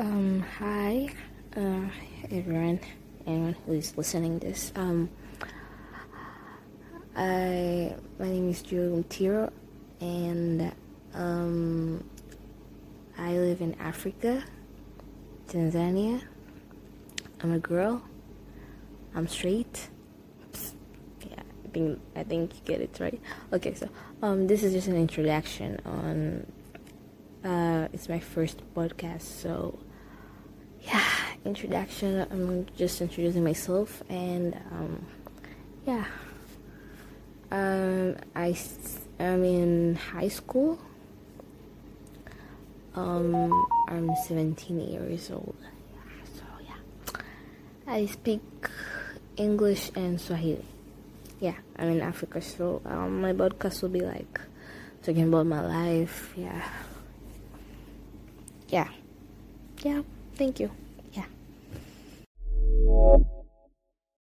Um, hi, uh, everyone, anyone who is listening this. Um, I my name is Julian Tiro, and um, I live in Africa, Tanzania. I'm a girl. I'm straight. Yeah, I think I think you get it right. Okay, so um, this is just an introduction on. Uh, it's my first podcast, so yeah, introduction. I'm just introducing myself, and um, yeah, um, I am in high school. Um, I'm 17 years old. So yeah, I speak English and Swahili. Yeah, I'm in Africa, so um, my podcast will be like talking about my life. Yeah, yeah, yeah. Thank you.